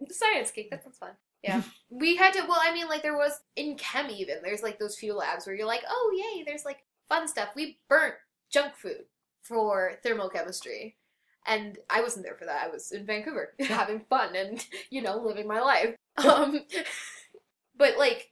B: Science cake. That sounds fun. Yeah. we had to. Well, I mean, like there was in chem even. There's like those few labs where you're like, oh yay, there's like fun stuff. We burnt junk food for thermochemistry, and I wasn't there for that. I was in Vancouver having fun and you know living my life. Um, but like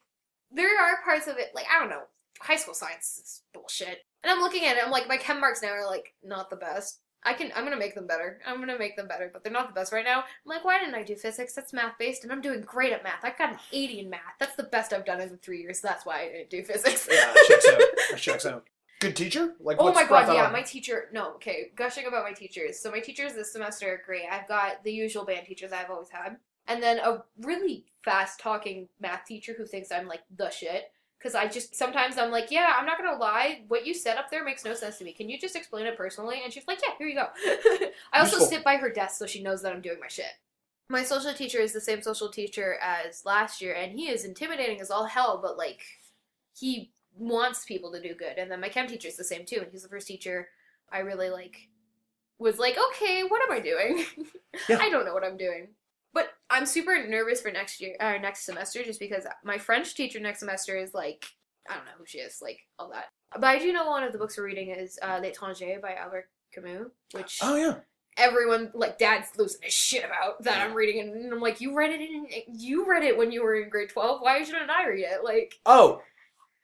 B: there are parts of it like I don't know. High school science is bullshit. And I'm looking at it. I'm like, my chem marks now are like not the best. I can. I'm gonna make them better. I'm gonna make them better, but they're not the best right now. I'm like, why didn't I do physics? That's math based, and I'm doing great at math. I got an 80 in math. That's the best I've done in three years. So That's why I didn't do physics.
A: Yeah, checks out. That checks out. Good teacher? Like,
B: Oh my god, yeah,
A: on?
B: my teacher. No, okay, gushing about my teachers. So my teachers this semester are great. I've got the usual band teachers I've always had, and then a really fast talking math teacher who thinks I'm like the shit. Because I just sometimes I'm like, yeah, I'm not gonna lie, what you said up there makes no sense to me. Can you just explain it personally? And she's like, yeah, here you go. I also
A: Useful.
B: sit by her desk so she knows that I'm doing my shit. My social teacher is the same social teacher as last year, and he is intimidating as all hell, but like he wants people to do good. And then my chem teacher is the same too, and he's the first teacher I really like was like, okay, what am I doing?
A: Yeah.
B: I don't know what I'm doing. I'm super nervous for next year or next semester just because my French teacher next semester is like I don't know who she is, like all that. But I do know one of the books we're reading is uh, L'Étranger by Albert Camus, which
A: Oh, yeah.
B: everyone like dad's losing his shit about that I'm reading and I'm like, you read it in you read it when you were in grade twelve. Why shouldn't I read it? Like
A: Oh,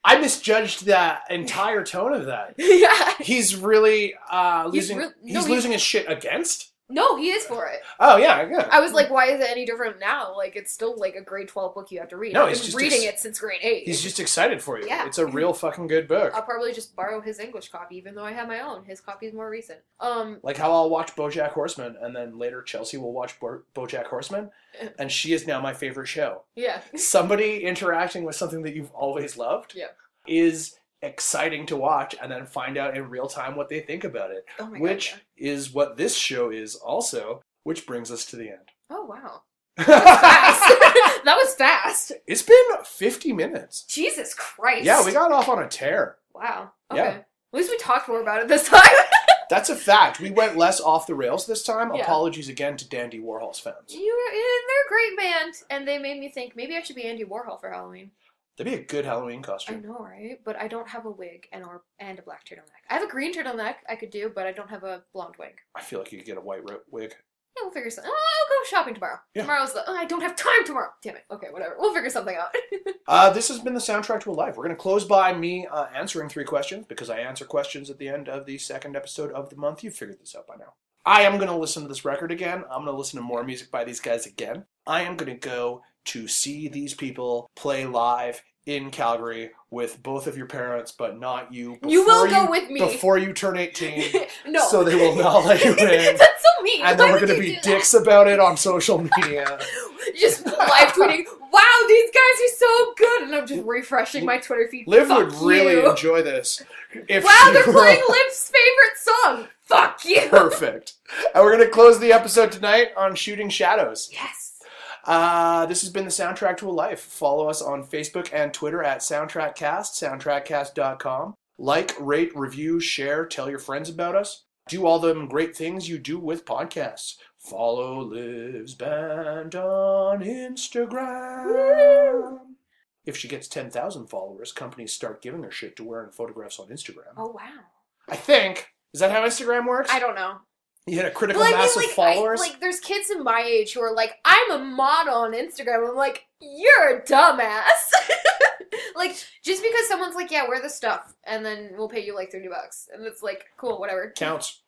A: I misjudged that entire tone of that.
B: Yeah.
A: He's really uh,
B: He's
A: losing. He's,
B: no, he's-
A: losing his shit against.
B: No, he is for it.
A: Oh yeah, yeah.
B: I was like, why is it any different now? Like it's still like a grade twelve book you have to read.
A: No,
B: I've been
A: just
B: reading
A: ex-
B: it since grade eight.
A: He's just excited for you.
B: Yeah.
A: It's a real fucking good book.
B: I'll probably just borrow his English copy, even though I have my own. His copy is more recent. Um,
A: Like how I'll watch BoJack Horseman, and then later Chelsea will watch Bo- BoJack Horseman, and she is now my favorite show.
B: yeah,
A: Somebody interacting with something that you've always loved
B: Yeah.
A: is exciting to watch, and then find out in real time what they think about it,
B: oh my
A: which
B: god.
A: is what this show is also. Which brings us to the end.
B: Oh wow, fast. that was fast.
A: it's been 50 minutes.
B: Jesus Christ.
A: Yeah, we got off on a tear.
B: Wow. Okay.
A: Yeah.
B: At least we talked more about it this time.
A: That's a fact. We went less off the rails this time.
B: Yeah.
A: Apologies again to Dandy Warhol's fans.
B: you, eh, they're a great band, and they made me think maybe I should be Andy Warhol for Halloween.
A: That'd be a good Halloween costume.
B: I know, right? But I don't have a wig and or and a black turtleneck. I have a green turtleneck I could do, but I don't have a blonde wig.
A: I feel like you could get a white ro- wig.
B: Yeah, we'll figure something. Oh, I'll go shopping tomorrow.
A: Yeah.
B: Tomorrow's the. Oh, I don't have time tomorrow. Damn it. Okay, whatever. We'll figure something out.
A: Uh, this has been the soundtrack to a life. We're going to close by me uh, answering three questions because I answer questions at the end of the second episode of the month. You've figured this out by now. I am going to listen to this record again. I'm going to listen to more music by these guys again. I am going to go to see these people play live in Calgary with both of your parents, but not you.
B: You will go with me.
A: before you turn 18.
B: no.
A: So they will not let you in.
B: That's so mean.
A: And
B: Why
A: then we're going to be
B: do that?
A: dicks about it on social media.
B: Just live tweeting. Wow, these guys are so good, and I'm just refreshing my Twitter feed.
A: Liv
B: Fuck
A: would really enjoy this. If
B: Wow, they're playing Liv's favorite song. Fuck you.
A: Perfect. And we're going to close the episode tonight on Shooting Shadows.
B: Yes.
A: Uh, this has been the Soundtrack to a Life. Follow us on Facebook and Twitter at SoundtrackCast, soundtrackcast.com. Like, rate, review, share, tell your friends about us. Do all them great things you do with podcasts. Follow Liv's Band on Instagram. If she gets 10,000 followers, companies start giving her shit to wear in photographs on Instagram.
B: Oh wow.
A: I think. Is that how Instagram works?
B: I don't know.
A: You hit a critical
B: But I mean,
A: mass
B: like,
A: of followers?
B: I, like, there's kids in my age who are like, I'm a model on Instagram. I'm like, you're a dumbass. like, just because someone's like, yeah, wear the stuff, and then we'll pay you like thirty bucks, and it's like, cool, whatever.
A: counts.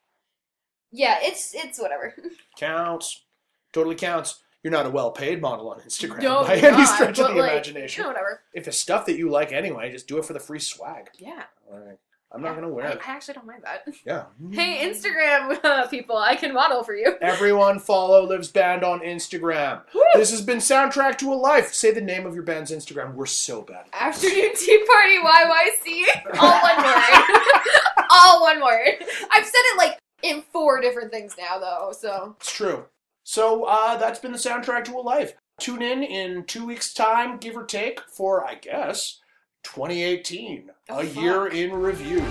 B: Yeah, it's it's whatever.
A: Counts. Totally counts. You're not a well paid model on Instagram
B: No,
A: by any
B: not,
A: stretch of the
B: like,
A: imagination.
B: Whatever.
A: If it's stuff that you like anyway, just do it for the free swag.
B: Yeah.
A: Alright. I'm not
B: Yeah,
A: gonna wear
B: I,
A: it.
B: I actually don't mind that.
A: Yeah.
B: Hey, Instagram uh, people, I can model for you.
A: Everyone follow Liv's band on Instagram.
B: Woo!
A: This has been Soundtrack to a Life. Say the name of your band's Instagram. We're so bad.
B: Afternoon Tea Party YYC. All one word. All one word. I've said it like in four different things now, though. So
A: It's true. So uh, that's been the Soundtrack to a Life. Tune in in two weeks' time, give or take, for I guess 2018,
B: Oh,
A: a year in review.